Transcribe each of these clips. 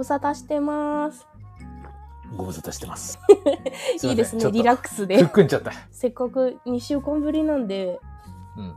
無沙汰してます。ご無沙汰してます。いいですね、リラックスで。くんちゃった。せっかく2週間ぶりなんで、うん。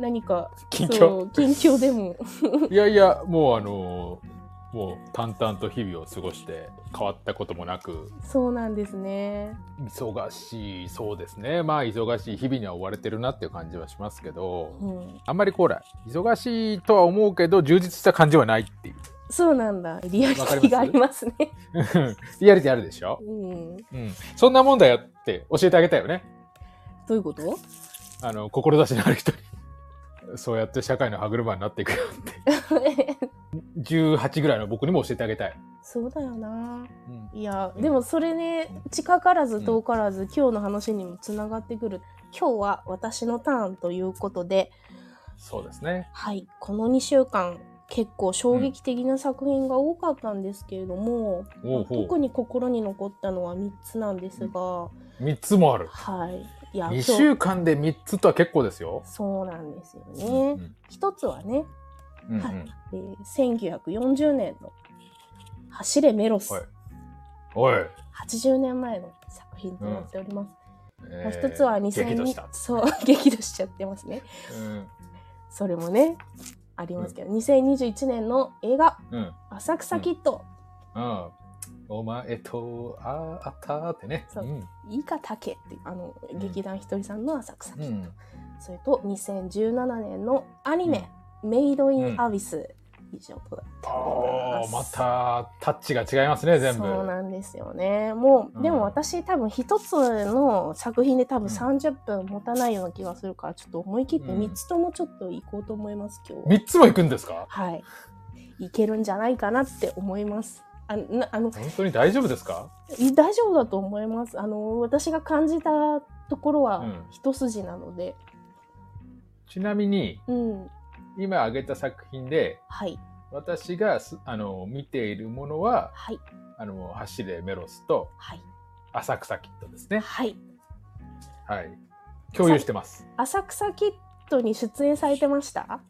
何か、近況近況でも。いやいや、もうあのーもう淡々と日々を過ごして変わったこともなく、そうなんですね。忙しい、そうですね。まあ忙しい日々には追われてるなっていう感じはしますけど、うん。あんまりこうら、忙しいとは思うけど、充実した感じはないっていう。そうなんだ。リアリティがありますね。リアリティあるでしょ？うん。うん。そんなもんだよって教えてあげたいよね。どういうこと？あの、志のある人に。そうやって社会の歯車になっていくよって。18ぐらいの僕にも教えてあげたい。そうだよな。うん。いや、うんでもそれね、近からず遠からず、今日の話にもつながってくる。今日は私のターンということで、そうですね。はい、この2週間、結構衝撃的な作品が多かったんですけれども、おうほう特に心に残ったのは3つなんですが、3つもある。はい。いや、2今日週間で3つとは結構ですよ。そうなんですようね。ん一つはね、うんうんはいえー1940年の走れメロス、はいおい。80年前の作品となっております。えもう一つは激怒2000した。そう 激怒しちゃってますねうん。それもねありますけど、2021年の映画うん。「浅草キッドうん。お前とああったってね。そううん。」いいか竹ってあのん劇団ひとりさんの浅草キッド、うん。それと2017年のアニメ「メイド・イン・アビス」以上となっておああ、りまますたタッチが違いますね、全部。そうなんですよねもう、うんでも私多分一つの作品で多分うん30分持たないような気がするからちょっと思い切ってうん3つともちょっと行こうと思います今日は。3つも行くんですか？はい。いけるんじゃないかなって思います。あなあの本当に大丈夫ですか？い大丈夫だと思います。あの私が感じたところはうん一筋なので、ちなみに、うん、今挙げた作品で、はい私がすあの見ているものは、はいあの、走れメロスとはい浅草キッドですね。はい。はい。共有してます。浅草キッドに出演されてました？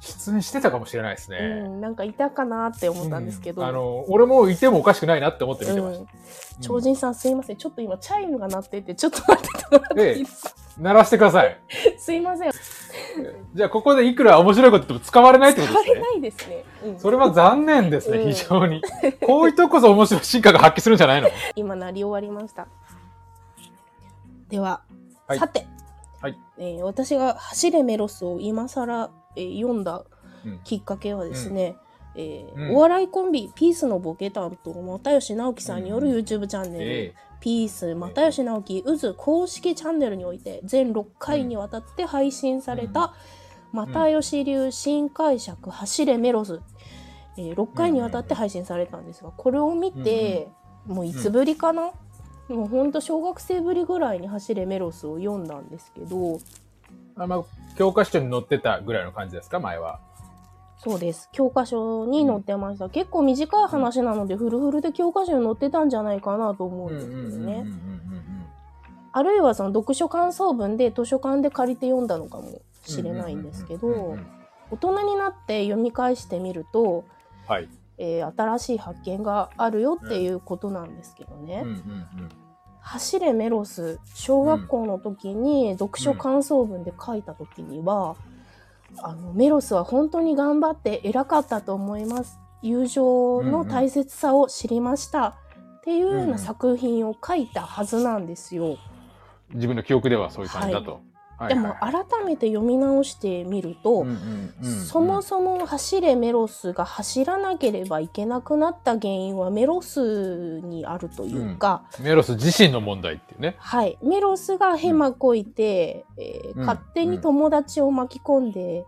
出演してたかもしれないですね。うん、なんかいたかなって思ったんですけど。うんあの、俺もいてもおかしくないなって思って見てましうんた。超人さんすいません。ちょっと今チャイムが鳴っててちょっと待っててもらっていいですか？鳴らしてください。すいません。じゃあ、ここでいくら面白いこと言っても使われないってことですね。使われないですね。うん、それは残念ですね、うん非常に。こういうとこそ面白い進化が発揮するんじゃないの？今鳴り終わりました。では、はいさて、はいえー私が「走れメロス」を今更、えー読んだうん。きっかけはですね、えーうんお笑いコンビピースのボケ担当又吉直樹さんによるうん。YouTube チャンネル、えピース又吉直樹渦公式チャンネルにおいて全6回にわたって配信された又吉流新解釈走れメロス、えー6回にわたって配信されたんですがこれを見て、もういつぶりかな、もうほんと小学生ぶりぐらいに走れメロスを読んだんですけどあまあ、教科書に載ってたぐらいの感じですか、前は。そうです。教科書に載ってました、結構短い話なのでフルフルで教科書に載ってたんじゃないかなと思うんですけどね、あるいはその読書感想文で図書館で借りて読んだのかもしれないんですけど、うんうんうんうん大人になって読み返してみると、はい。えー新しい発見があるよっていうことなんですけどね。うんうんうん走れメロス小学校の時に読書感想文で書いた時には、あのメロスは本当に頑張って偉かったと思います。友情の大切さを知りました、っていうような作品を書いたはずなんですよ。自分の記憶ではそういう感じだと。はいでも改めて読み直してみると、うんうんうんうん。そもそも走れメロスが走らなければいけなくなった原因はメロスにあるというか、メロス自身の問題っていうね。はい、メロスがヘマこいて、えーうん。勝手に友達を巻き込んで、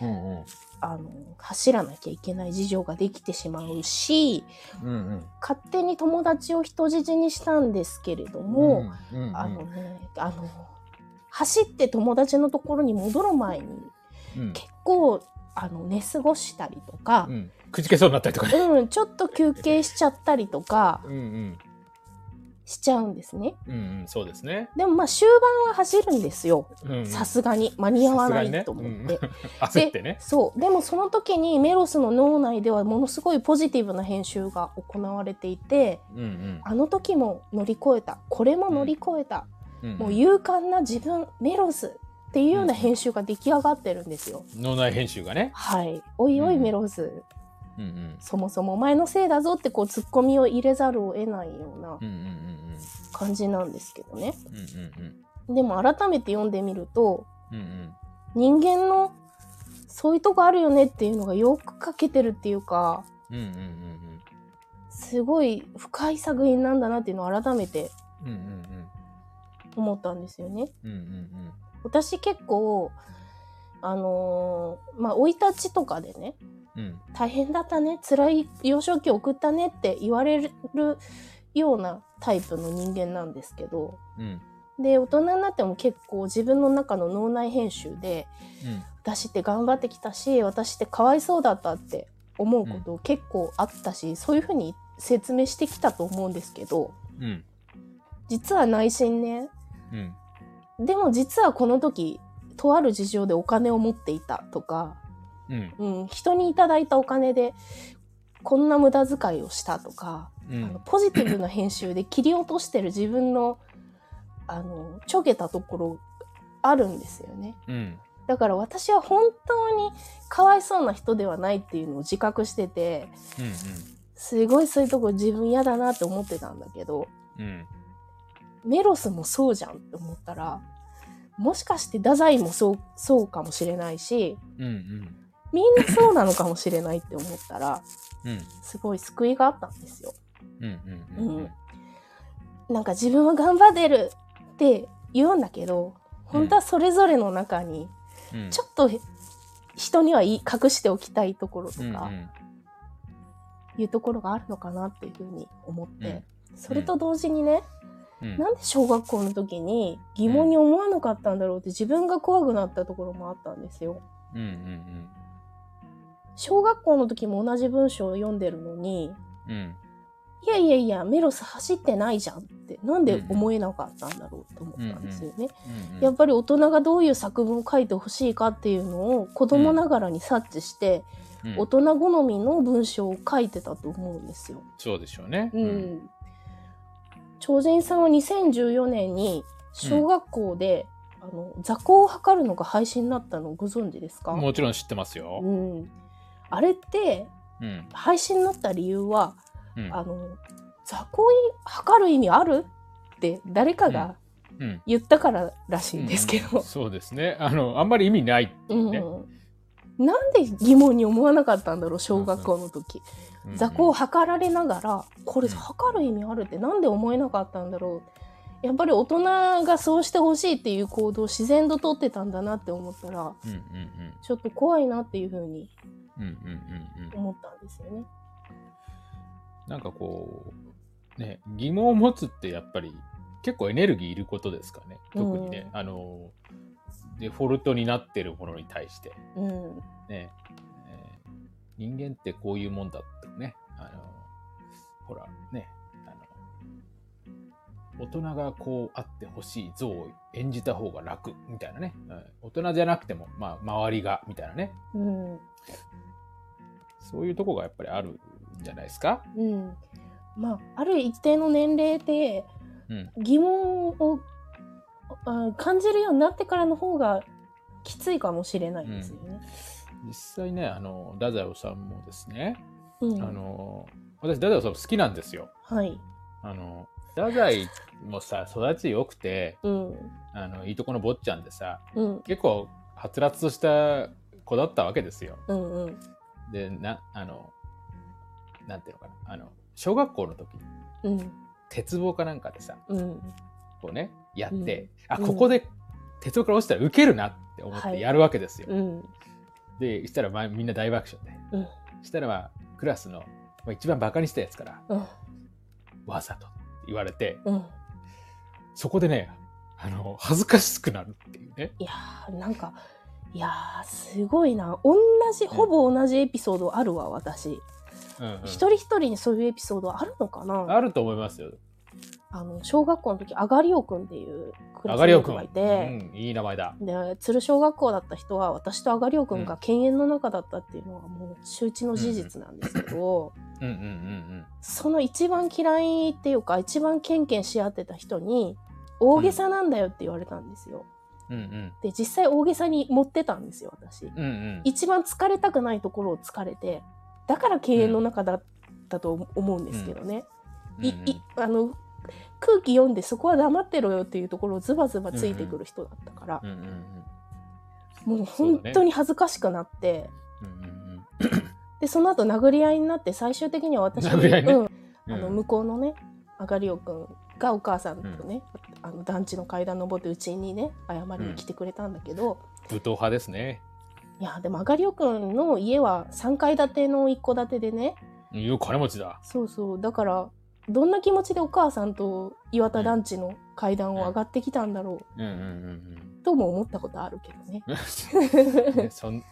うんうん。あの走らなきゃいけない事情ができてしまうしうんうん。勝手に友達を人質にしたんですけれども、うんうんうん。あのねあの走って友達のところに戻る前にうん結構あの寝過ごしたりとかう、んくじけそうになったりとかね。うん、ちょっと休憩しちゃったりとかうんうんしちゃうんですね。うんうん、そうですね。でもまあ終盤は走るんですよ。さすがに間に合わないと思って。うん 焦ってね。そう。でもその時にメロスの脳内ではものすごいポジティブな編集が行われていて、うんうんあの時も乗り越えた。これも乗り越えた。うんもう勇敢な自分、メロスっていうような編集が出来上がってるんですよ。脳内編集がね。はい。おいおいうん。メロス、うんうん。そもそもお前のせいだぞってこうツッコミを入れざるを得ないようなうんうんうん感じなんですけどね。うんうんうん。でも改めて読んでみると、うんうん。人間のそういうとこあるよねっていうのがよく書けてるっていうか、うんうんうんうん。すごい深い作品なんだなっていうのを改めてうんうん思ったんですよね。うんうんうん。私結構、あのーまあ、生い立ちとかでね、うん。うん大変だったね、辛い幼少期を送ったねって言われるようなタイプの人間なんですけど、うん。で、大人になっても結構自分の中の脳内編集で、私って頑張ってきたし、私ってかわいそうだったって思うこと結構あったし、そういうふうに説明してきたと思うんですけど、うん。実は内心ね、うん。でも実はこの時、とある事情でお金を持っていたとか、うん。うん、人にいただいたお金でこんな無駄遣いをしたとか、うん。あのポジティブな編集で切り落としてる自分のあのちょげたところあるんですよね。うん。だから私は本当にかわいそうな人ではないっていうのを自覚しててうんすごいそういうとこ自分嫌だなって思ってたんだけどうんメロスもそうじゃんって思ったらもしかして太宰もそうそうかもしれないしうんうん。みんなそうなのかもしれないって思ったらうん。すごい救いがあったんですよ。なんか自分は頑張ってるって言うんだけど本当はそれぞれの中にうん。ちょっと人には隠しておきたいところとうんかいうところがあるのかなっていうふうに思って、それと同時にね、うんなんで小学校の時に疑問に思わなかったんだろうって自分が怖くなったところもあったんですよ。うんうん小学校の時も同じ文章を読んでるのにうんうんいやいやいやメロス走ってないじゃんってなんで思えなかったんだろうと思ったんですよね。うんやっぱり大人がどういう作文を書いてほしいかっていうのを子供ながらに察知して、うん大人好みの文章を書いてたと思うんですよ。そうでしょうね。うん。超人さんは2014年に小学校で、あの座高を測るのが廃止になったのをご存知ですか、もちろん知ってますよ。うん、あれってうん。廃止になった理由はうん。あの座高測る意味あるって誰かがうん。言ったかららしいんですけど、そうですね。あのあんまり意味ない。うんねなんで疑問に思わなかったんだろう小学校の時、うん座高を測られながらこれうん。測る意味あるってなんで思えなかったんだろう。やっぱり大人がそうしてほしいっていう行動を自然と取ってたんだなって思ったらうんうんちょっと怖いなっていうふうにうんうんうんうん。うん思ったんですよね。なんかこうね疑問を持つってやっぱり結構エネルギーいることですかね。特にね、あのデフォルトになってるものに対して。うん。ね、えー人間ってこういうもんだってね、あのほらね、あの大人がこうあってほしい像を演じた方が楽みたいなね、うん。大人じゃなくても、まあ、周りがみたいなね、うん。そういうとこがやっぱりあるんじゃないですか？うん。まあある一定の年齢でうん、疑問をあ感じるようになってからの方がきついかもしれないですよね。実際ね、あの、太宰治もですね、うんあの、私、太宰治好きなんですよ。はい。あの、太宰もさ、育ち良くて、うんあの、いいとこの坊ちゃんでさ、うん結構、はつらつとした子だったわけですよ。うんうんで、な、あの、なんていうのかな、あの、小学校の時に、うん鉄棒かなんかでさ、うんこうね、やって、うん。あ、うん。ここで鉄ら落ちたらウケるなって思っはい。てやるわけですよ。うん。で、したら、まあ、みんな大爆笑で。うん。したら、まあ、クラスの、まあ、一番バカにしたやつから、うん。わざと言われて、うん。そこでね、あの、恥ずかしくなるっていうね。いやーなんかいやーすごいな。同じほぼ同じエピソードあるわ私、うんうん。一人一人にそういうエピソードあるのかな？あると思いますよ。あの小学校の時あがりおくんっていうクラス。メートがいて、うん、いい名前だ。で鶴小学校だった人は私とあがりおくんが犬猿の中だったっていうのはもう周知の事実なんですけど、うんうんうんその一番嫌いっていうか一番ケンケンし合ってた人に大げさなんだよって言われたんですよ。うん。うんうん。で実際大げさに持ってたんですよ私。うんうん。一番疲れたくないところを疲れてだから犬猿の中だったと思うんですけどね。いいあの空気読んでそこは黙ってろよっていうところをズバズバついてくる人だったから、うんうんうんもう本当に恥ずかしくなって、うんうんでその後殴り合いになって最終的には私ね。うん、うん。あの向こうのねあがりおくんがお母さんとね、あの団地の階段登ってうちにね謝りに来てくれたんだけど、武闘派ですね。いやでもあがりおくんの家は3階建ての一戸建てでね。いや、金持ちだ。そうそう。だからどんな気持ちでお母さんと岩田団地の階段を上がってきたんだろうんうんうんうとも思ったことあるけどね。そん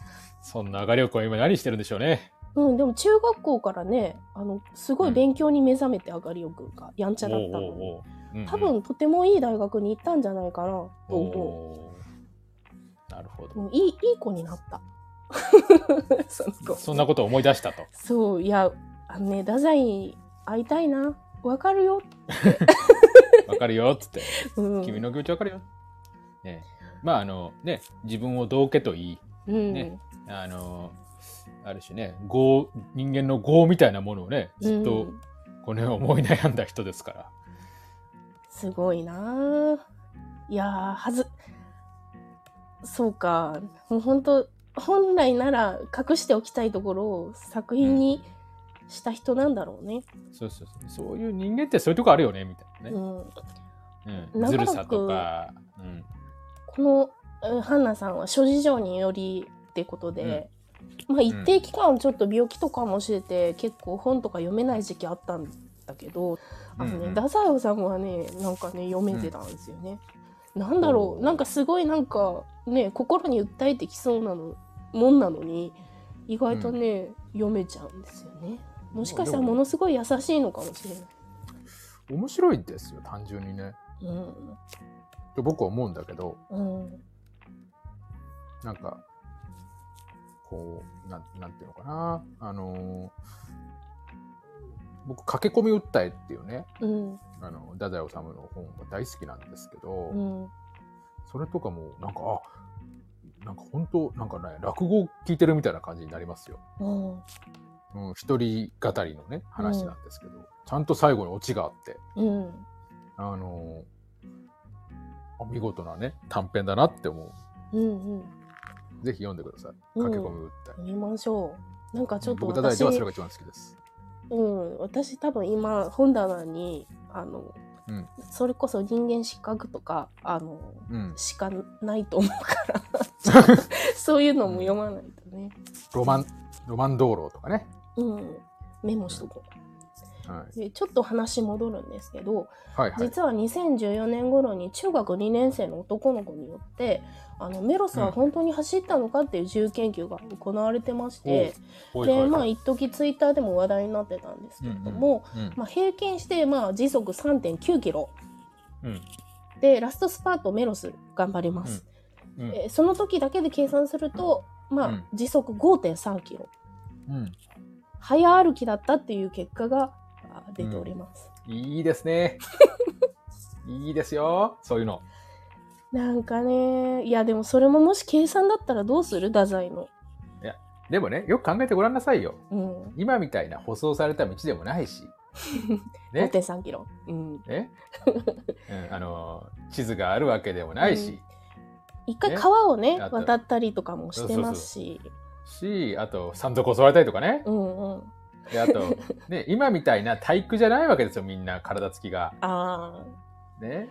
そんな上がりおくんは今何してるんでしょうね。うん、でも中学校からねあのすごい勉強に目覚めてあがりおくんがやんちゃだったのにおうおうおううんうん多分とてもいい大学に行ったんじゃないかなと思おーなるほう。ど。うんいいいい子になった。その子そんなことを思い出したと。そういやあのね太宰に会いたいなわかるよ、わかるよっつって。うん、君の気持ちわかるよ。ね。まああのね、自分を道家といい、うん、ね。あの、ある種ね、業、人間の業みたいなものをね、ずっうとん。この思い悩んだ人ですから。すごいな。あいやーはず。そうか。もう本当本来なら隠しておきたいところを作品にした人なんだろうね。そうそうそう。そういう人間ってそういうとこあるよね、みたいなね。うん、うん。ずるさとか、うん。このえハンナさんは諸事情によりってことで、まあ一定期間ちょっと病気とかもしてて、結構本とか読めない時期あったんだけどあのね、うんうん太宰治はねなんかね読めてたんですよね。なんだろうなんかすごいなんかね心に訴えてきそうなのもんなのに意外とね、読めちゃうんですよね。もしかしたらものすごい優しいのかもしれない。面白いですよ、単純にね。うんと僕は思うんだけど、うんなんか、こう、なんなんていうのかな。あのー僕、駆け込み訴えっていうね、うんあの、太宰治の本が大好きなんですけど、うんそれとかも、なんか、あ、なんか本当なんかね、落語を聞いてるみたいな感じになりますよ。うんうん、一人語りのね、話なんですけど、ちゃんと最後にオチがあって、うんあの見事なね、短編だなって思う。うんうんぜひ読んでください。うん駆け込み訴え。見ましょう。なんかちょっと私が一番好きです。うん、私多分今本棚にあの、うんそれこそ人間失格とかあのうん。しかないと思うから そういうのも読まないとね、ロマン、ロマン道路とかね。うん、メモしとこはうでちょっと話戻るんですけどい。はいはい。実は2014年頃に中学2年生の男の子によってあのメロスは本当に走ったのかっていう自由研究が行われてまして、でまあ一時ツイッターでも話題になってたんですけれども、うんまあ、平均してまあ時速3.9キロ。うん。でラストスパートメロス頑張ります、うん。えーその時だけで計算すると、まあうん。時速5.3キロ。うん早歩きだったっていう結果があ出ております、いいですね。いいですよ。そういうの。なんかねいやでもそれももし計算だったらどうする？太宰の。でもね、よく考えてごらんなさいよ。うん。今みたいな舗装された道でもないし。ね。5.3キロうん。ね、うん、あの地図があるわけでもないし、一回ね川をね渡ったりとかもしてますししあと山賊襲われたりとかね。うんうん。であと、ね、今みたいな体育じゃないわけですよみんな体つきが。ああね、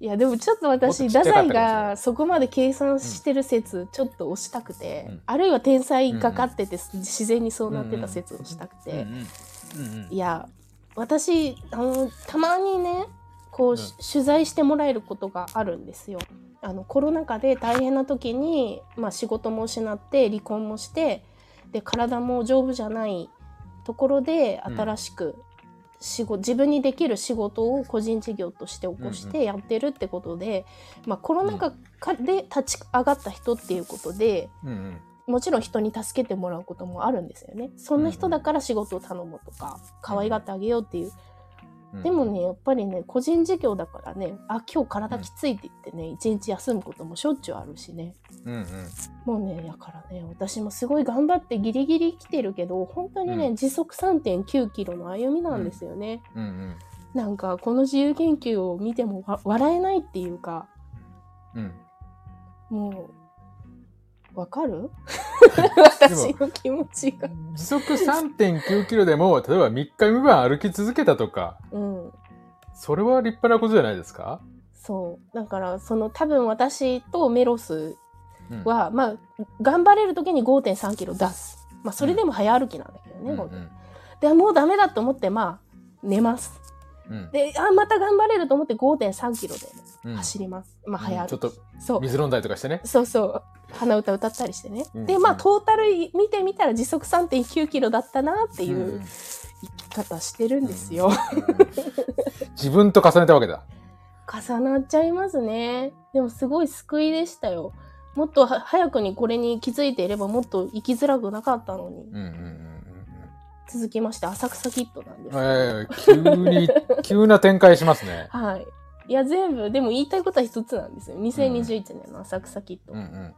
いやでもちょっと私太宰がそこまで計算してる説ちょっと押したくて、うん。あるいは天才がかってて自然にそうなってた説をしたくて、うんうんうんうんいや私あのたまにねこう、ん。取材してもらえることがあるんですよ。あのコロナ禍で大変な時に、まあ、仕事も失って離婚もしてで体も丈夫じゃないところでうん。新しく仕事自分にできる仕事を個人事業として起こしてやってるってことで、まあ、コロナ禍かで立ち上がった人っていうことでうん。うんもちろん人に助けてもらうこともあるんですよね。そんな人だから仕事を頼むとか可愛がってあげようっていううんでもねやっぱりね個人事業だからねあ今日体きついって言ってね一日休むこともしょっちゅうあるしね。うんうん。もうねだからね私もすごい頑張ってギリギリ来てるけど本当にね、うん。時速3 9キロの歩みなんですよね、うん。うんなんかこの自由研究を見てもわ笑えないっていうか。うん。もうわかる？私の気持ちが。時速3.9キロでも例えば3日3晩歩き続けたとかうん。それは立派なことじゃないですか、そう。だからその多分私とメロスうん。は、まあ頑張れる時に5 3キロ出す。まあそれでも早歩きなんだけどね、うん。でもうダメだと思ってまあ寝ます。うん。であまた頑張れると思って5 3キロでうん。走ります、まあ早歩き、ちょっと水飲んだりとかしてね。そうそう鼻歌歌ったりしてね、うん。でまあトータル見てみたら時速3 9キロだったなっていううん。生き方してるんですよ、自分と重ねたわけだ。重なっちゃいますね。でもすごい救いでしたよ。もっとは早くにこれに気づいていればもっと生きづらくなかったのに。うんうんうんうん続きまして浅草キットなんです。うん。えー、急に、急な展開しますね。はい。いや全部でも言いたいことは一つなんですよ。2021年の浅草キット、うんうん。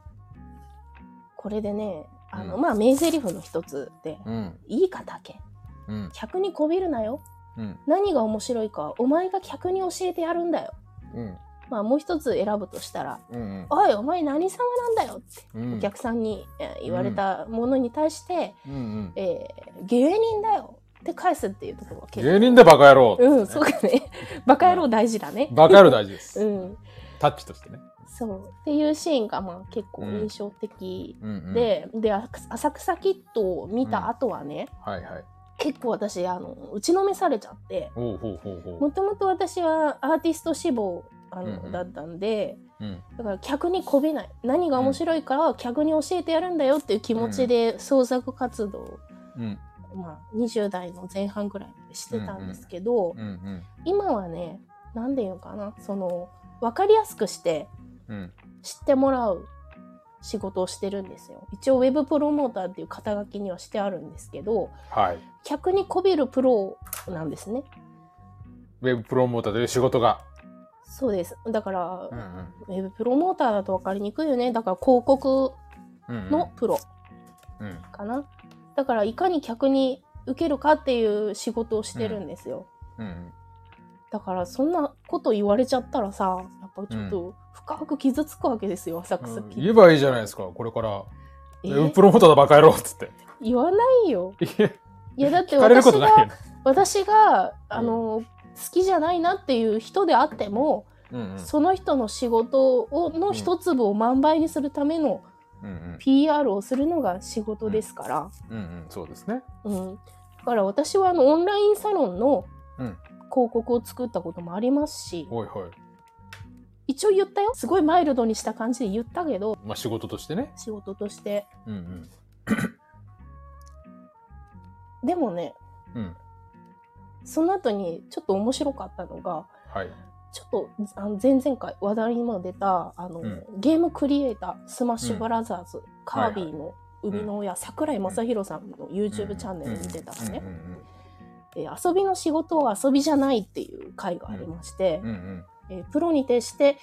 これでねあの、うん。まあ名台詞の一つでうん「いいかだけ。うん。客にこびるなよ。うん。何が面白いかお前が客に教えてやるんだよ。うん。まあもう一つ選ぶとしたらうん「おいお前何様なんだよ」ってうん。お客さんに、えー言われたものに対してうんうん「えー芸人だよ」って返すっていうところは結構芸人だバカ野郎うんそうかね。バカ野郎大事だね。バカ野郎大事です。うん。タッチとしてね。そう。っていうシーンがまあ結構印象的うんうん、で、であ浅草キットを見た後はね、はいはい。結構私あの打ちのめされちゃって。もともと私はアーティスト志望あの、うんうん。だったんでうん。だから客にこびない。何が面白いかは客に教えてやるんだよっていう気持ちで創作活動を、うん。まあ、20代の前半ぐらいまでしてたんですけど、うんうん。今はね何で言うのかなその分かりやすくしてうん知ってもらう仕事をしてるんですよ。一応ウェブプロモーターっていう肩書きにはしてあるんですけどはい。客にこびるプロなんですね。ウェブプロモーターという仕事が。そうです。だから、うんウェブプロモーターだと分かりにくいよね。だから広告うんうん。のプロうん。かな、だからいかに客に受けるかっていう仕事をしてるんですよ、うんだからそんなこと言われちゃったらさやっぱちょっと深く傷つくわけですよ浅草うん。言えばいいじゃないですか、これから。プロモーターだバカ野郎っつって。言わないよ。いやだって私がね。私があの、好きじゃないなっていう人であっても、うんうん。その人の仕事をの一粒を万倍にするためのうんうん。PR をするのが仕事ですから、うんうん。そうですね。うん、だから私はあのオンラインサロンのうん広告を作ったこともありますし、おいおい。一応言ったよ。すごいマイルドにした感じで言ったけどまあ仕事としてね。仕事として。うんうん。でもねうん。その後にちょっと面白かったのがはい。ちょっとあの前々回話題にも出たあの、うん。ゲームクリエイタースマッシュブラザーズ、カービィの生みの親、桜井正宏さんの YouTube チャンネル見てたらね、うんうんえー遊びの仕事は遊びじゃないっていう回がありましてうん、うん。えープロに徹して、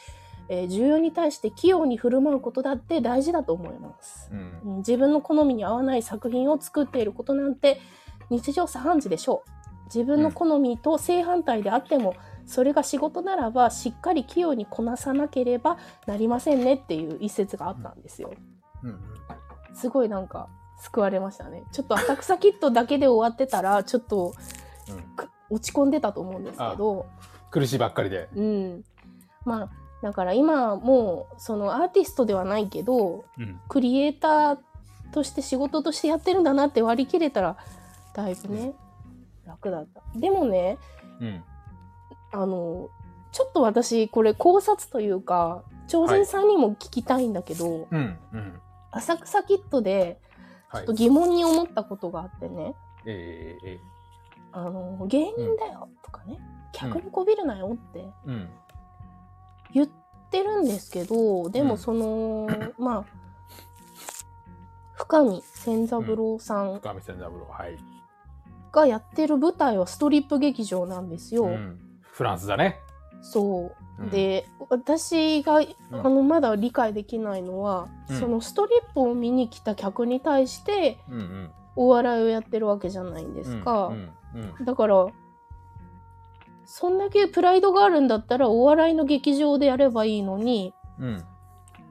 えー重要に対して器用に振る舞うことだって大事だと思います、うん。うんうん自分の好みに合わない作品を作っていることなんて日常茶飯事でしょう。自分の好みと正反対であっても、それが仕事ならばしっかり器用にこなさなければなりませんねっていう一節があったんですよ。うんうん。すごいなんか救われましたね。ちょっと浅草キットだけで終わってたらちょっとうん。く落ち込んでたと思うんですけど。苦しいばっかりで。うん。まあだから今もうそのアーティストではないけどうん。クリエイターとして仕事としてやってるんだなって割り切れたらだいぶね楽だった。でもねうん。あのちょっと私これ考察というか超人さんにも聞きたいんだけど、うん。うん。浅草キットでちょはいっと。疑問に思ったことがあってね、えーえあの芸人だよとかね、客にこびるなよってうん。言ってるんですけどでうんもその、まあ深見千三郎さん深見千三郎。はい。がやってる舞台はストリップ劇場なんですよ。うん。フランスだね。そううん、で私が、あのまだ理解できないのは、うんそのストリップを見に来た客に対してうんうん。お笑いをやってるわけじゃないんですか、だからそんだけプライドがあるんだったらお笑いの劇場でやればいいのにうん。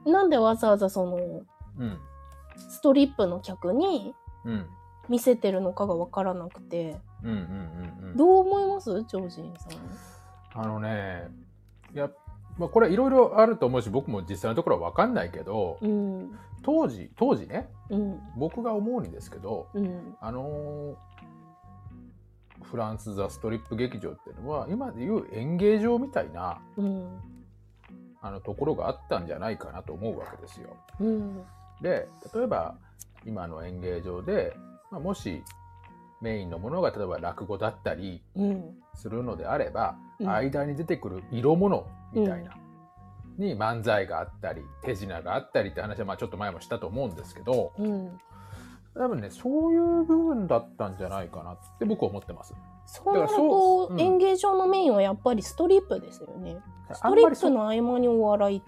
なんでわざわざそのうん。ストリップの客にうん。見せてるのかが分からなくて。どう思います？超人さん。あのね、いや、まあ、これいろいろあると思うし、僕も実際のところは分かんないけど、うん。当時、当時ね、うん。僕が思うにですけど、うん。あのーフランス・ザ・ストリップ劇場っていうのは、今でいう演芸場みたいな、うん。あの、ところがあったんじゃないかなと思うわけですよ。うん。で、例えば、今の演芸場で、まあ、もし、メインのものが例えば落語だったりうん。するのであれば、うん間に出てくる色物みたいな、に漫才があったり手品があったりって話はまあちょっと前もしたと思うんですけどうん多分ねそういう部分だったんじゃないかなって僕は思ってます。そうなるだからそう演芸場のメインはやっぱりストリップですよね。ストリップの合間にお笑い。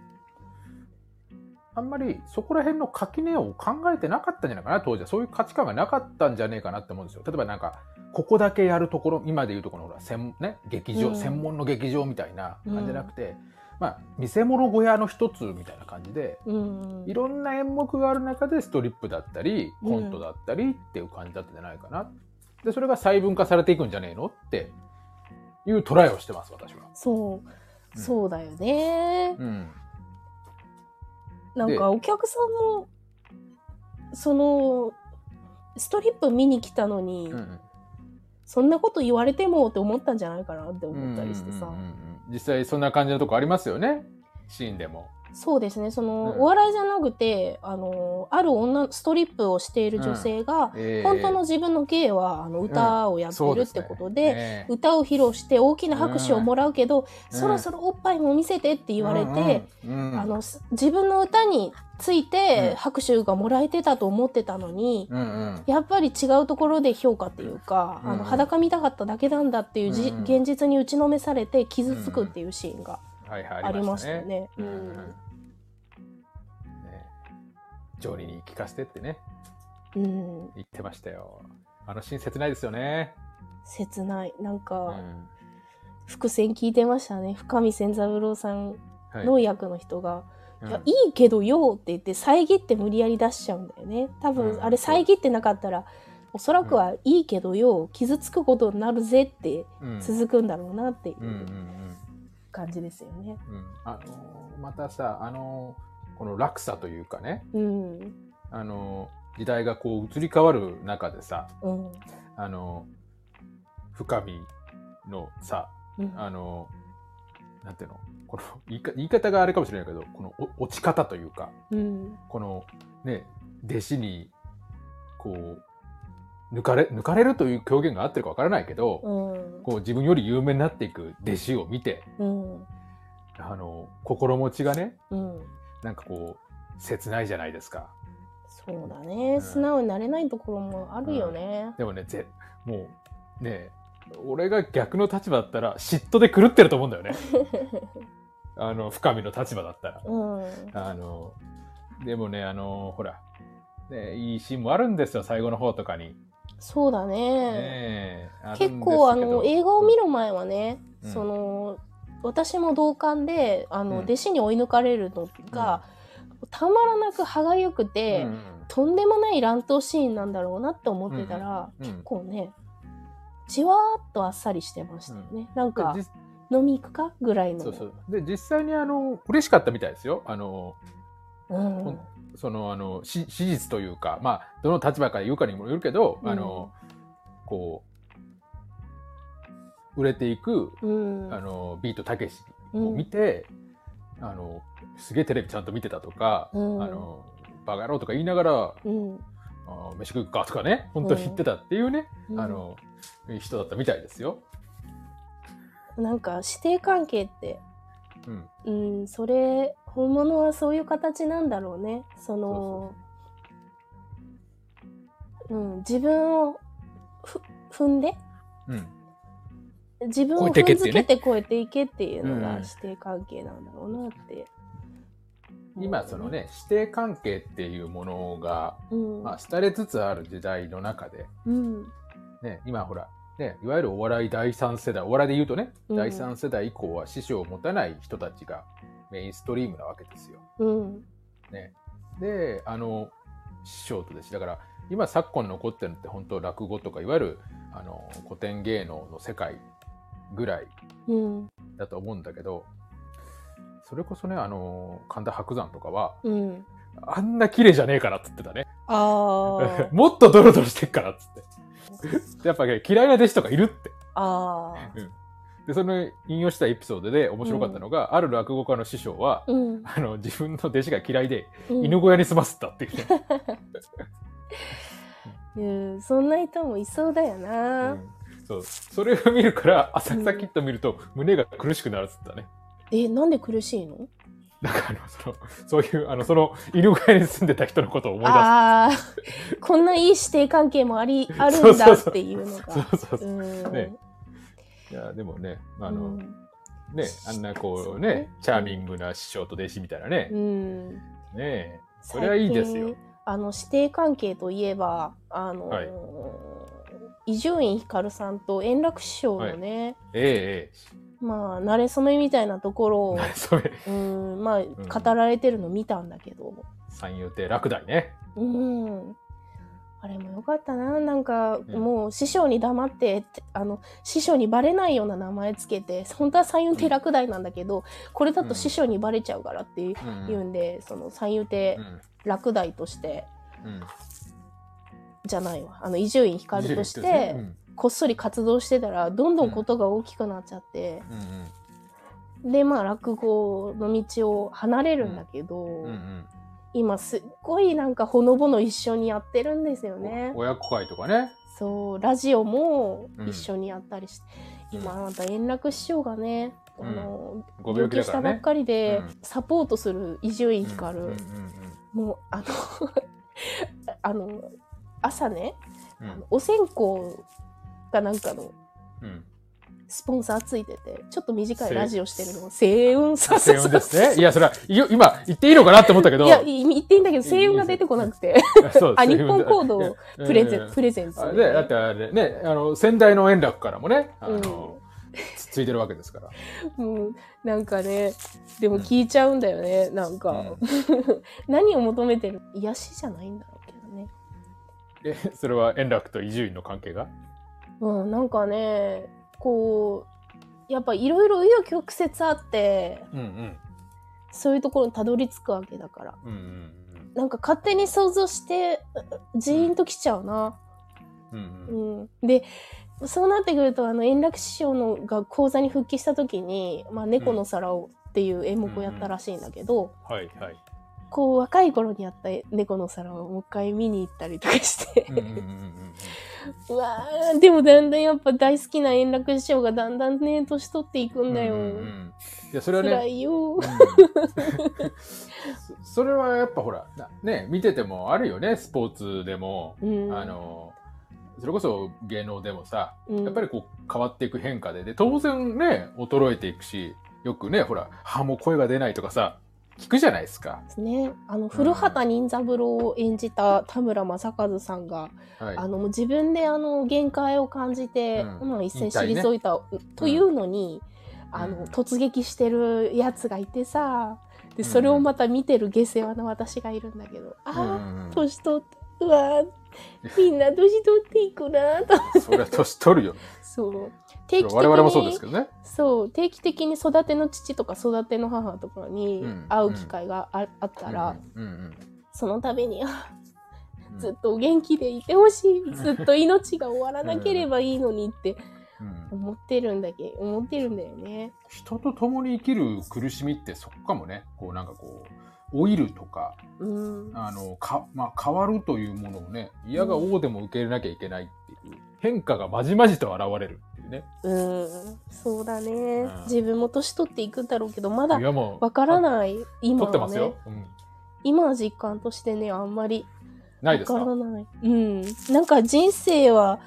あんまりそこら辺の垣根を考えてなかったんじゃないかな当時はそういう価値観がなかったんじゃねえかなって思うんですよ。例えばなんかここだけやるところ今でいうところのほら専,、ね、劇場、うん専門の劇場みたいな感じじゃなくて、まあ見せ物小屋の一つみたいな感じでうんいろんな演目がある中でストリップだったりうんコントだったりっていう感じだったんじゃないかな。でそれが細分化されていくんじゃねえのっていうトライをしてます私は。そう、うんそうだよね。うんなんかお客さんも、その、ストリップ見に来たのに、うんそんなこと言われてもって思ったんじゃないかなって思ったりしてさ。うんうんうんうん実際そんな感じのとこありますよね？シーンでも。そうですね、その、うん。お笑いじゃなくて、あの、ある女、ストリップをしている女性が、えー本当の自分の芸はあの歌をやってるってことで、ね。歌を披露して大きな拍手をもらうけど、うん。そろそろおっぱいも見せてって言われて、うんうんあのす自分の歌についてうん。拍手がもらえてたと思ってたのに、うんうん。やっぱり違うところで評価っていうか、うんあの裸見たかっただけなんだっていうじ、うん。現実に打ちのめされて傷つくっていうシーンがはいはいありましたよね。ううん。んね。ジョニーに聞かせてってね。うん、言ってましたよ。あのシーン切ないですよね。切ない。なんうか、ん。伏線聞いてましたね。深見千三郎さんはい。の役の人が「うん。いやいいけどよ」って言って遮って無理やり出しちゃうんだよね。多分、うん。あれ遮ってなかったらおそらくは「いいけどよ」傷つくことになるぜってうん。続くんだろうなっていう。んうんううん感じですよね。うん。あのーまたさあのーこの落差というかね。うん。あのー時代がこう移り変わる中でさうん。あのー深みのさうん。あのーなんていうの？この言いか言い方があれかもしれないけどこのお落ち方というかうん。このね弟子にこう抜かれ抜かれるという表現が合ってるかわからないけど、うん。こう自分より有名になっていく弟子を見てうん。あの心持ちがねうん。なんかこう切ないじゃないですか。そうだね、うん。素直になれないところもあるよね。でもねぜもうね俺が逆の立場だったら嫉妬で狂ってると思うんだよね。あの深みの立場だったら。うん。あのでもねあのほらねいいシーンもあるんですよ最後の方とかに、そうだね。結ど。構あの映画を見る前はね、うん。その私も同感であの、うん。弟子に追い抜かれるのが、たまらなく歯がゆくて、うん。とんでもない乱闘シーンなんだろうなって思ってたら、うん。うん。結構ねじわーっとあっさりしてましたよね、なんかで飲み行くかぐらいの。そうそう。で実際にあの嬉しかったみたいですよ。あのうんそのあのし史実というかまあどの立場から言うかにもよるけど、あのこう売れていく、うん。あのビートたけしうんを見て、あのすげえテレビちゃんと見てたとか、うん。あのバカ野郎とか言いながらうん。あ飯食うかとかね本当に言ってたっていうね、うん。あの人だったみたいですよ。なんか師弟関係ってうん。うんそれ本物はそういう形なんだろうねそのうん自分をふ踏んでうん。自分を踏んづけて超えていけっていうのうんが師弟関係なんだろうなって。今、その、ね、師弟関係っていうものが、うん。まあ、廃れつつある時代の中で、うん。ね、今ほら、ね、いわゆるお笑い第三世代、お笑いで言うとね、うん第三世代以降は師匠を持たない人たちがメインストリームなわけですよ。うん。ね、で、あの、師匠とです。だから、今昨今残ってるのって本当落語とか、いわゆるあの古典芸能の世界ぐらいうん。だと思うんだけど、それこそね、あの、神田伯山とかは、うん。あんな綺麗じゃねえからっつってたね。もっとドロドロしてっからっつって。やっぱね、嫌いな弟子とかいるって。ああ。で、その引用したエピソードで面白かったのが、ある落語家の師匠は、うん。あの、自分の弟子が嫌いで、うん犬小屋に住ませたっていうね。うん。そんな人もいそうだよな。うんそう。それを見るから、浅草キッド見ると胸が苦しくなるっつったね。え、なんで苦しいの？だからあの、その、そういう、あの、その、犬小屋に住んでた人のことを思い出す。ああ。こんないい師弟関係もあり、あるんだっていうのが。そうそうそう。うん。ねいや、でもね、あの、うん。ね、あんなこうね、チャーミングな師匠と弟子みたいなね。う、ん。ねそれはいいですよ。あの師弟関係といえばあのはい。伊集院光さんと円楽師匠のね、ええ、まあ慣れ初めみたいなところをうんまあ語られてるの見たんだけど、三遊亭楽大ね。うん、あれもよかったな。なんか、うん。もう師匠に黙ってあの師匠にバレないような名前つけて本当は三遊亭楽大なんだけど、これだと師匠にバレちゃうからっていううん。言うんで、その三遊亭うん。楽大として。うん。じゃないわ。あの伊集院光としうてん。こっそり活動してたらどんどんことが大きくなっちゃって、うん。でまあ落語の道を離れるんだけど、うんうん今すっごいなんかほのぼの一緒にやってるんですよね。親子会とかね。そうラジオもうん一緒にやったりして、うん今あなた円楽師匠がね、うんあのご病気。したばっかりで、うんサポートする伊集院光、もうあの あの朝ねうんうんお線香がなんかのうん。スポンサーついててちょっと短いラジオしてるの星雲さ声音ですね。いや、それは、今言っていいのかなって思ったけど。いやい言っていいんだけど星雲が出てこなくて。そう あ日本コードをプレゼン、ンプレゼンツあで、だってあれね、あの、先代の円楽からもね、あうん。の、つついてるわけですから。うん、なんかねでも聞いちゃうんだよね、なんか、うん。何を求めてる癒しじゃないんだろうけどね。え、それは円楽と伊集院の関係が？うんなんかねこうやっぱいろいろ紆余曲折あってうんうん。そういうところにたどり着くわけだから。うんうんなんか勝手に想像してジーンときちゃうな、うん。うん。うん、でそうなってくるとあの円楽師匠のが講座に復帰した時に「まあ、猫の皿を」っていう演目をやったらしいんだけど、はいはい。こう若い頃にやった猫の皿をもう一回見に行ったりとかしてうわーでもだんだんやっぱ大好きな円楽師匠がだんだんね年取っていくんだよ、うんうんうん。いや、それはね、辛いよ。うん。そ それはやっぱほら、なね、見ててもあるよね、スポーツでも、うん。あの、それこそ芸能でもさ、うん。やっぱりこう変わっていく変化で、で、当然ね、衰えていくし、よくね、ほら、あ、もう声が出ないとかさ、聞くじゃないですか。ですね。あの古畑任三郎を演じた田村正和さんが、はい。あのもう自分であの限界を感じて、うん。まあ、一線引退いた、というのに、あうん。の突撃してるやつがいてさでそれをまた見てる下世話な私がいるんだけど、あうんうんうあん。年取ってうわーみんな年取っていくなと。それは年取るよ。そう定期的に我々もそうですけどね。そう定期的に育ての父とか育ての母とかにうん。会う機会があ,、あったら、その度にあうん。ずっとお元気でいてほしい。ずっと命が終わらなければいいのにってうん。思ってるんだけ思ってるんだよね。人と共に生きる苦しみってそこかもね。こうなんかこう、老いるとか、うん。あの、か、まあ変わるというものをね、嫌が王でも受け入れなきゃいけないっていう。変化がまじまじと現れるね。うんそうだね、うん自分も年取っていくんだろうけどまだいやもう、わからい。ない今はね撮ってますよ。うん。今は実感としてねあんまりわないですか？からないうんなんか人生は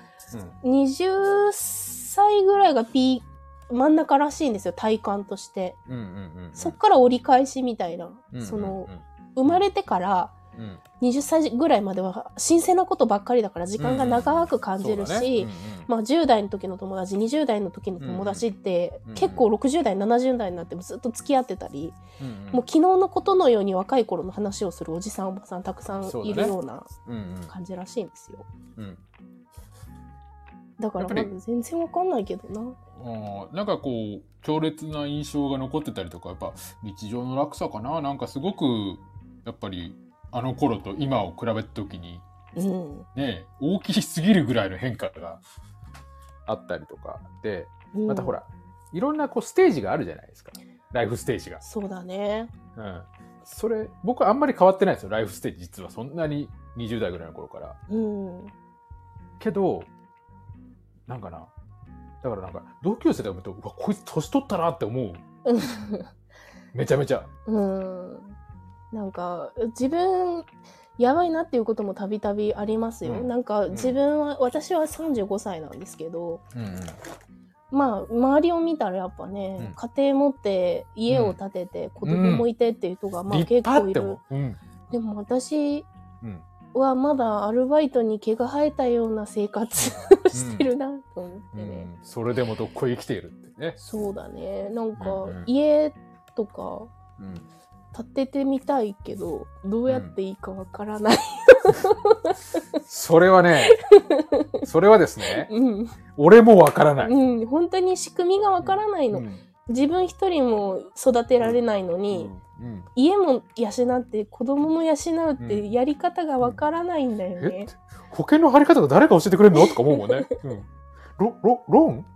うん。20歳ぐらいがピー真ん中らしいんですよ体感としてうんうんうんうん。そっから折り返しみたいな、うんうんうんその、生まれてからうん。20歳ぐらいまでは新鮮なことばっかりだから時間が長く感じるし、まあ、10代の時の友達20代の時の友達って、うん結構60代70代になってもずっと付き合ってたり、うんうん。もう昨日のことのように若い頃の話をするおじさんおばさんたくさんいるような感じらしいんですよ。うん。だからまだ全然わかんないけどな。あーなんかこう強烈な印象が残ってたりとかやっぱ日常の落差かな。なんかすごくやっぱりあの頃と今を比べた時にうん。ね大きすぎるぐらいの変化があったりとかでうんまたほら、いろんなこうステージがあるじゃないですかライフステージが。そうだね。うん、それ僕はあんまり変わってないですよライフステージ実はそんなに20代ぐらいの頃から。うん。けどなんかなだからなんか同級生で見るとうわこいつ年取ったなって思うめちゃめちゃ。うん。なんか自分やばいなっていうこともたびたびありますよ。うん。なんか自分は、私は35歳なんですけど、うんうん。まあ周りを見たらやっぱね、家庭持って家を建てて、子供もいてっていう人がまあ立結構いる。でも私うん。はまだアルバイトに毛が生えたような生活を してるなと思ってね。うん、それでもどっこい生きているってね。そうだね。なんかうんうん。家とかうん、建ててみたいけど、どうやっていいかわからない。それはね、それはですね、うん。俺もわからない。うん。本当に仕組みがわからないの。うん自分一人も育てられないのに、うん家も養って子供も養うってやり方がわからないんだよね。え？保険の張り方が誰か教えてくれるの？とか思うもんね。うん、ロロローン、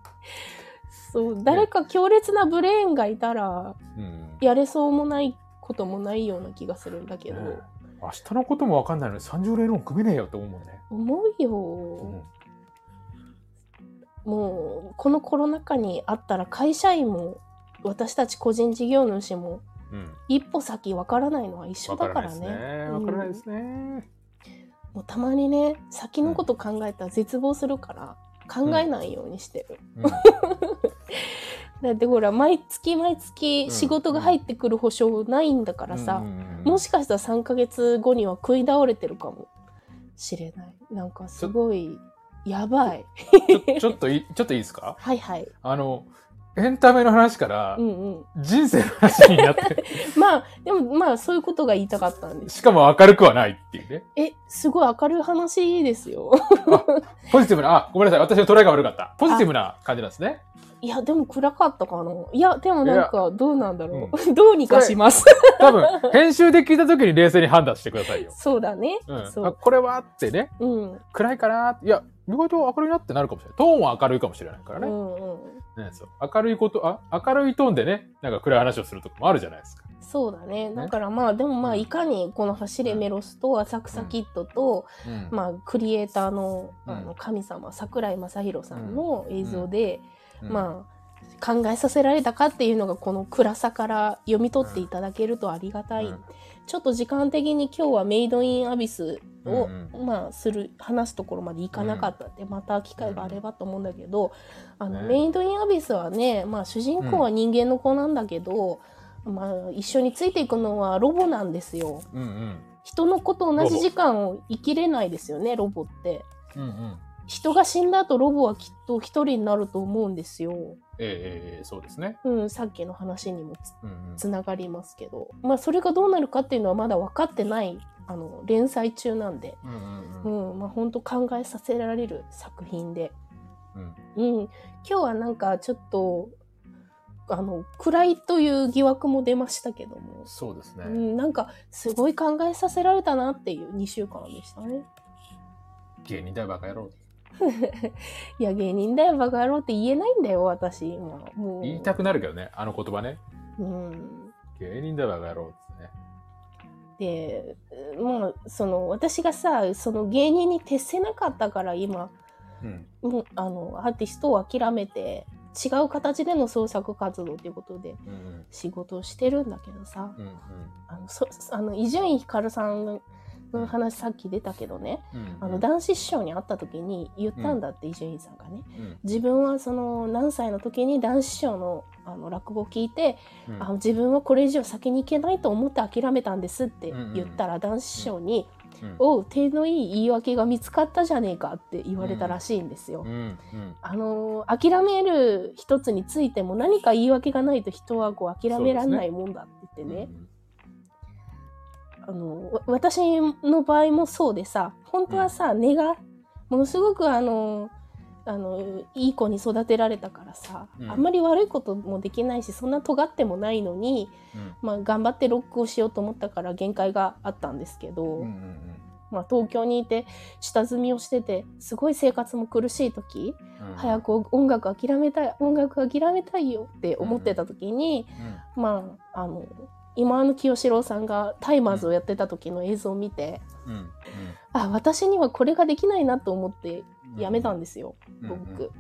そう、誰か強烈なブレーンがいたら、うんやれそうもないこともないような気がするんだけど、ね明日のこともわかんないのに30例ローン組めねえよって思うもんね。思うよ、うんもうこのコロナ禍にあったら会社員も私たち個人事業主もうん一歩先わからないのは一緒わだから。ね。わからないですね。もうたまにね先のこと考えたら絶望するから考えないようにしてる。うんだってほら毎月毎月仕事が入ってくる保証ないんだからさ、もしかしたら3ヶ月後には食い倒れてるかもしれない。なんかすごいやばい。ちょっといい ちょっといいですか？はいはい。あのエンタメの話から。人生の話になって、まあでもまあそういうことが言いたかったんです。しかも明るくはないっていうね。え、すごい明るい話ですよ。ポジティブな、あ、ごめんなさい。私の捉えが悪かった。ポジティブな感じなんですね。いや、でも暗かったかな。いや、でもなんかどうなんだろう。う どうにかします。多分、編集で聞いた時に冷静に判断してくださいよ。そうだね。うん。あ、そう。これはってね、うん。暗いかないや、意外と明るいなってなるかもしれない。トーンは明るいかもしれないからね。うんうん。ねそう明るいこと、あ、明るいトーンでね、なんか暗い話をするとかもあるじゃないですか。そうだね。だからまあ、でもまあ、いかにこの走れメロスと浅草キッドと、うんまあ、クリエイターのうんあの神様、桜井正宏さんの映像で、うんまあ、考えさせられたかっていうのがこの暗さから読み取っていただけるとありがたい。うんちょっと時間的に今日はメイドインアビスを、うんまあ、する、話すところまでいかなかったって、また機会があればと思うんだけど、あの、ねメイドインアビスはね、まあ、主人公は人間の子なんだけど、まあ、一緒についていくのはロボなんですよ。うんうん。人の子と同じ時間を生きれないですよね、ロボって。うんうん。人が死んだ後、ロボはきっと一人になると思うんですよ。ええええそうですね。うん、さっきの話にもつうんうん。つながりますけど、まあ、それがどうなるかっていうのはまだ分かってない、あの、連載中なんで、うんうんううんん、まあ、本当考えさせられる作品で。うんうん、今日はなんかちょっと、あの、暗いという疑惑も出ましたけども、そうですね。うん、なんかすごい考えさせられたなっていう2週間でしたね。芸人だよ、バカ野郎。いや、芸人だよ、バカ野郎って言えないんだよ、私、今。もう。言いたくなるけどね、あの言葉ね。うん。芸人だよ、バカ野郎ってね。で、まあ、その、私がさ、その芸人に徹せなかったから今、うんもうあのアーティストを諦めて違う形での創作活動ということでうん仕事をしてるんだけどさ伊集院光さんの話さっき出たけどね。うんうん。あの男子師匠に会った時に言ったんだって伊集院さんがね。うん。自分はその何歳の時に男子師匠のあの落語を聞いてうん。あ自分はこれ以上先に行けないと思って諦めたんですって言ったら男子師匠にうん「おう手のいい言い訳が見つかったじゃねえか」って言われたらしいんですよ。あのー諦める一つについても何か言い訳がないと人はこう諦められないもんだって言ってねあのわ私の場合もそうでさ本当はさ、根がものすごくあのあのいい子に育てられたからさ、うん。あんまり悪いこともできないしそんな尖ってもないのに、うん。まあ、頑張ってロックをしようと思ったから限界があったんですけど、うんうんまあ、東京にいて下積みをしててすごい生活も苦しい時、うん。早く音楽諦めたい音楽諦めたいよって思ってた時に、まああの今の清志郎さんがタイマーズをやってた時の映像を見て、うん。うん。あ私にはこれができないなと思ってうん。やめたんですよ、僕。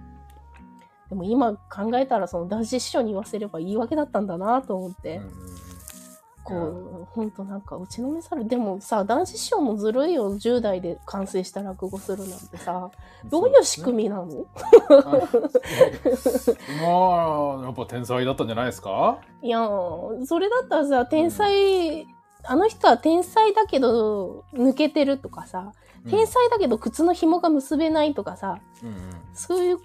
でも今考えたらその男子師匠に言わせれば言い訳だったんだなと思って、うんうんこうほんとなんか打ちのめされでもさ男子師匠もずるいよ10代で完成した落語するなんてさどういう仕組みなの、まあやっぱ天才だったんじゃないですか？いやーそれだったらさ天才、あの人は天才だけど抜けてるとかさ天才だけど靴の紐が結べないとかさうんうん。そういう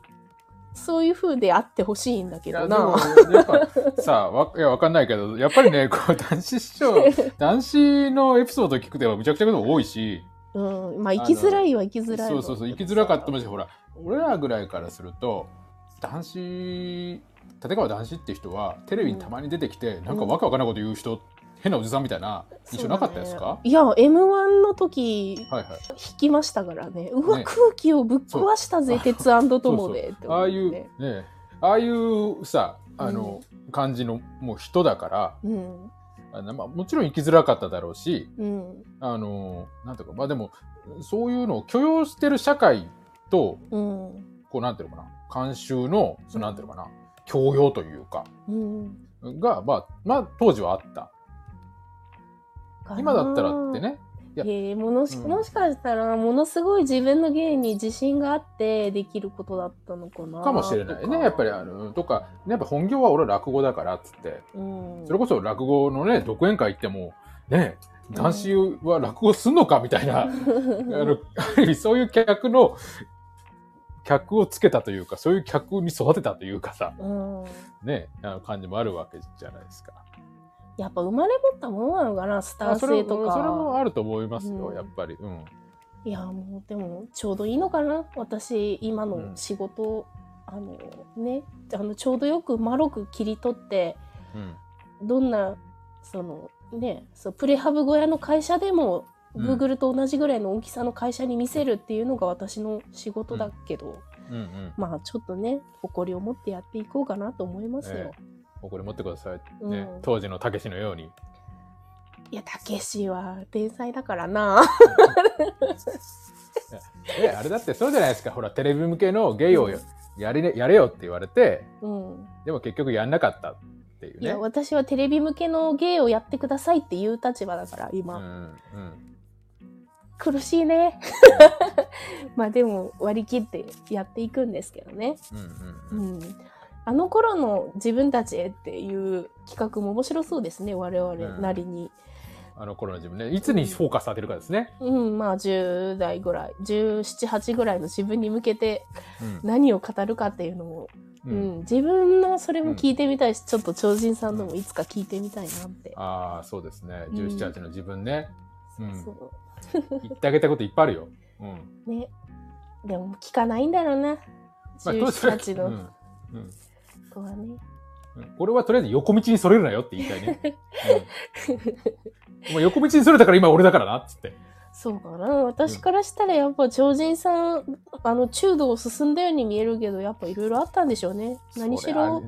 そういう風であってほしいんだけどな。もやっぱさ わいやわかんないけどやっぱりね こう男子師匠男子のエピソード聞くではむちゃくちゃこと多いし。うん、まあ生きづらいは生きづらいそうそうそう生きづらかったもしほら俺らぐらいからすると男子立川男子って人はテレビにたまに出てきて、なんかわけわかんないこと言う人、変なおじさんみたいな印象なかったですか、いや m 1の時はいはい。引きましたからね。うわ、ね。空気をぶっ壊したぜ鉄友で。ってああいう思ってね。ああいうさあの、感じのもう人だからうん。あの、まあ、もちろん生きづらかっただろうしうん。あのなんていうかまあでもそういうのを許容してる社会とうん。こうなんていうのかな慣習のそのなんていうのかな教養というかうん。がまあまあ当時はあった今だったらってね。いや。えーものしうん。もしかしたらものすごい自分の芸に自信があってできることだったのかなかもしれないね。やっぱりあのとかやっぱ本業は俺は落語だからっつって。うん、それこそ落語のね独演会行ってもね男子は落語すんのかみたいな、あのある意味そういう客の客をつけたというかそういう客に育てたというかさ。うん、ねあの感じもあるわけじゃないですか。やっぱ生まれ持ったものなのかなスター性とか。それもあると思いますよ、うん。やっぱり。うん。いやもうでもちょうどいいのかな私今の仕事、あのねあのちょうどよく丸く切り取ってうん。どんなそのねそうプレハブ小屋の会社でもうん。Google と同じぐらいの大きさの会社に見せるっていうのが私の仕事だけど、うんうんまあちょっとね誇りを持ってやっていこうかなと思いますよ。えこれ持ってください、ねうん。当時のたけしのように。いやたけしは天才だからな。えあれだってそうじゃないですか。ほらテレビ向けのゲイをややり、ね、やれよって言われてうん。でも結局やんなかったっていうね。いや私はテレビ向けの芸をやってくださいっていう立場だから今、うんうん。苦しいね。まあでも割り切ってやっていくんですけどね、うんうんうん。うん、あの頃の自分たちへっていう企画も面白そうですね我々なりに、あの頃の自分ね。いつにフォーカス当てるかですね。うんまあ10代ぐらい1718ぐらいの自分に向けてうん。何を語るかっていうのも、ううんん自分のそれも聞いてみたいし、ちょっと超人さんのもいつか聞いてみたいなって、ああそうですね。うん。17、8の自分ね、うん、そう。言ってあげたこといっぱいあるよ。うん。ね。でも聞かないんだろうな。まあとりあえず1718の。うん。うん子はね、うんこれはとりあえず横道にそれるなよって言いたいね。うん、横道にそれたから今俺だからなっつって。そうかな私からしたらやっぱ超人さんあの中度を進んだように見えるけどやっぱいろいろあったんでしょうね何しろ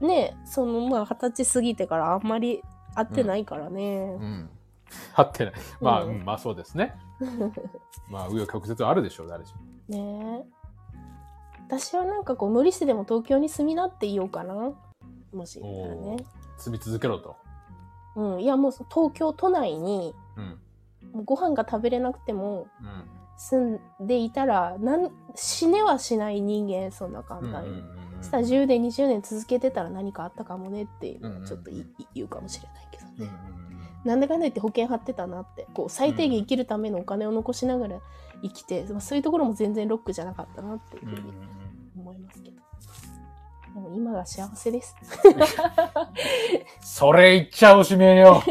るねそのまあ二十歳過ぎてからあんまり会ってないからねうん。うん。張ってない。まあ、うんうんまあそうですね。まあ、紆余曲折あるでしょう、誰しも。ねえ私はなんかこう無理してでも東京に住みなって言おうかな。もしいたらね。住み続けろと。うん。いやもう東京都内にうん。もうご飯が食べれなくてもうん。住んでいたらなん死ねはしない人間そんな簡うんうん単に、うんそしたら10年20年続けてたら何かあったかもねっていうのうんうん。をちょっとい、言うかもしれないけどね、うんうんなんでかんだ言って保険張ってたなって。こう最低限生きるためのお金を残しながら生きて、まあそういうところも全然ロックじゃなかったなっていうふうに思いますけど、でも今が幸せですそれ言っちゃおしめよ。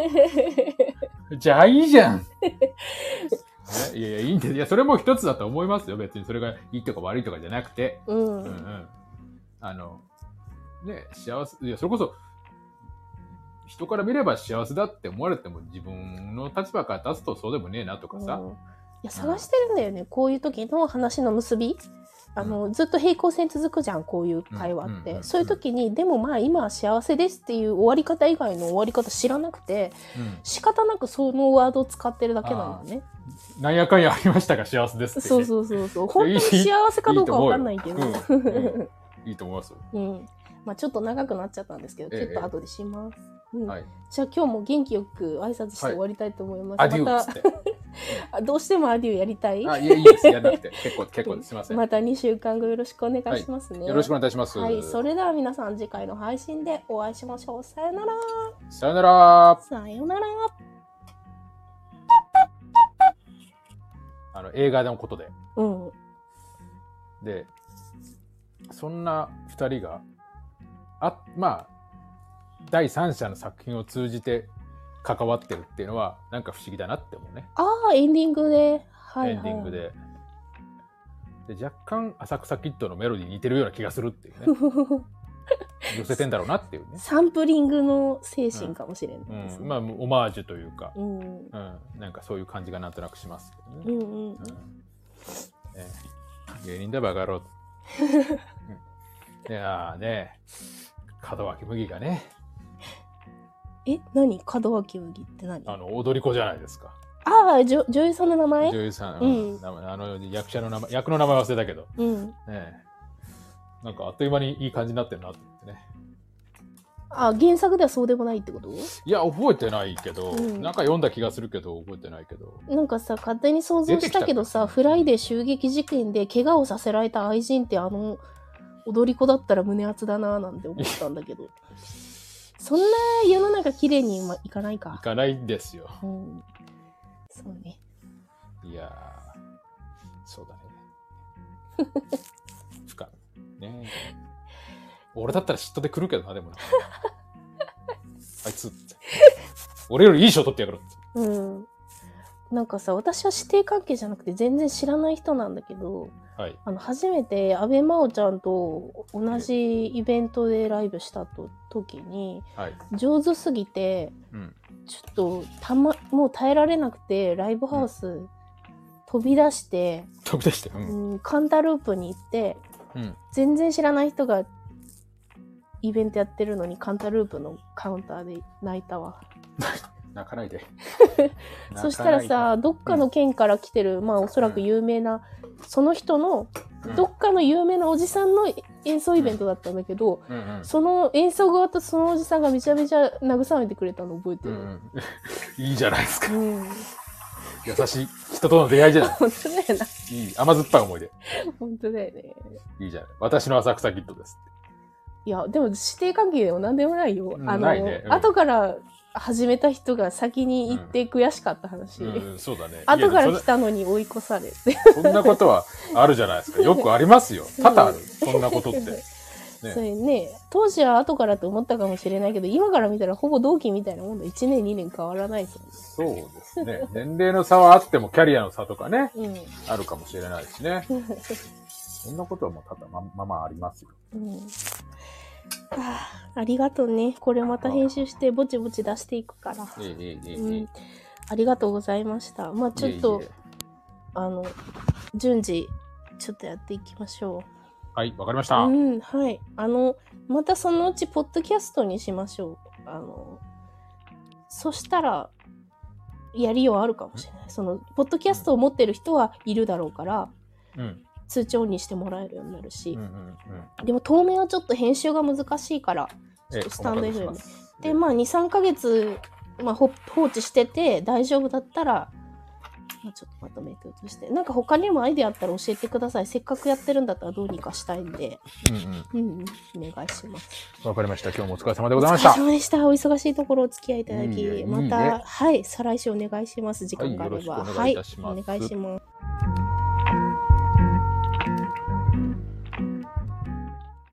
じゃあいいじゃん。ね いやいや、いいんです。いや、それも一つだと思いますよ。別にそれがいいとか悪いとかじゃなくて。うん、うんうん。あの、ね、幸せ、いや、それこそ、人から見れば幸せだって思われても自分の立場から立つとそうでもねえなとかさ。うん。いや探してるんだよね、こういう時の話の結び。あの、ずっと平行線続くじゃんこういう会話って、うんうんうんそういう時にでもまあ今は幸せですっていう終わり方以外の終わり方知らなくてうん。仕方なくそのワードを使ってるだけなんだねなんやかんやありましたが幸せですって、ね。そうそうそうそう。本当に幸せかどうかわかんないけど。いいと思いますよ。うん。まあちょっと長くなっちゃったんですけど、ええちょっと後でします、うん。はい。じゃあ今日も元気よく挨拶して終わりたいと思います、アデューまったどうしてもアデューやりたい？あ、いや、いいです。やらなくて。結構、結構です。すみません。また2週間後よろしくお願いしますね、よろしくお願いいたします。はい、それでは皆さん次回の配信でお会いしましょう。さよなら。さよなら。さよなら。あの、映画のことで。うん。で、そんな二人が、あ、まあ、第三者の作品を通じて関わってるっていうのは、なんか不思議だなって思うね。ああ、エンディングで。はい、はい。エンディング。で。で、若干、浅草キッドのメロディーに似てるような気がするっていうね。寄せてんだろうなっていうね。サンプリングの精神かもしれないですうん、ね。まあ、オマージュというか、うん。うん、なんかそういう感じがなんとなくしますけどね。うんうんうん。うんね芸人だバカ野郎。うんいやーね、門脇麦がね、え、何？門脇麦って何？ああの、踊り子じゃないですか。あー、女女優さんの名前？女優さん、うん。あの役者の名前、役の名前忘れたけど、うん。ねなんかあっという間にいい感じになってるなと思ってね。あ、原作ではそうでもないってこと？いや、覚えてないけど、うん。なんか読んだ気がするけど、覚えてないけど。なんかさ、勝手に想像したけどさ、フライデー襲撃事件で怪我をさせられた愛人ってあの踊り子だったら胸熱だなーなんて思ったんだけど。そんな世の中綺麗にまあいかないか。かないんですよ。うん。そうね。いやー、そうだね。深い。ね俺だったら嫉妬で来るけどな、でもな。あいつって。俺よりいい賞取ってやろうって。うん。なんかさ、私は師弟関係じゃなくて全然知らない人なんだけど、はい。あの、初めて安倍真央ちゃんと同じイベントでライブしたと時に、はい。上手すぎて、うん。ちょっとたまもう耐えられなくてライブハウス飛び出して、飛び出して。うん。うん、カンタループに行ってうん。そ全然知らない人がイベントやってるのにカンタループのカウンターで泣いたわ 泣かないで。そしたらさどっかの県から来てる、まあおそらく有名な、その人のうん、どっかの有名なおじさんの演奏イベントだったんだけど、うんうん。その演奏が終わったそのおじさんがめちゃめちゃ慰めてくれたの覚えてる、うんうん、いいじゃないですか。うん、優しい人との出会いじゃない。本当だよないい。甘酸っぱい思い出。本当だよねいいじゃない。私の浅草キッドです。いや、でも指定関係でも何でもないよ。うんあの、ねうん後から始めた人が先に行って悔しかった話。うん、そうだね。後から来たのに追い越されて。そんなことはあるじゃないですか。よくありますよ。多々ある。そんなことって。それね、当時は後からって思ったかもしれないけど、今から見たらほぼ同期みたいなもんだ。1年、2年変わらないですそうですね。年齢の差はあっても、キャリアの差とかね、よね。あるかもしれないしね。そんなことはもうただまままあありますよ。うん。うんああありがとうね。これまた編集してぼちぼち出していくから。いえいえいえいえ。うん。ありがとうございました。まあちょっと、あの、順次、ちょっとやっていきましょう。はい、わかりました。うん、はい。あの、またそのうち、ポッドキャストにしましょう。あの、そしたら、やりようあるかもしれない。その、ポッドキャストを持ってる人はいるだろうから、うん。通知オンにしてもらえるようになるし。うん、うんうん。でも当面はちょっと編集が難しいからちょっとスタンドえ FM お任せします。でまあ23ヶ月、まあ、ほ放置してて大丈夫だったら、まあ、ちょっとまとめてとして。なんか他にもアイデアあったら教えてください。せっかくやってるんだったらどうにかしたいんで。うんうん。うんうん。お願いします。わかりました。今日もお疲れ様でございました。お疲れ様でした。お忙しいところお付き合いいただきいいえいいえ。またはい再来週お願いします。時間があれば。はいよろしくお願いいたします。はい、お願いします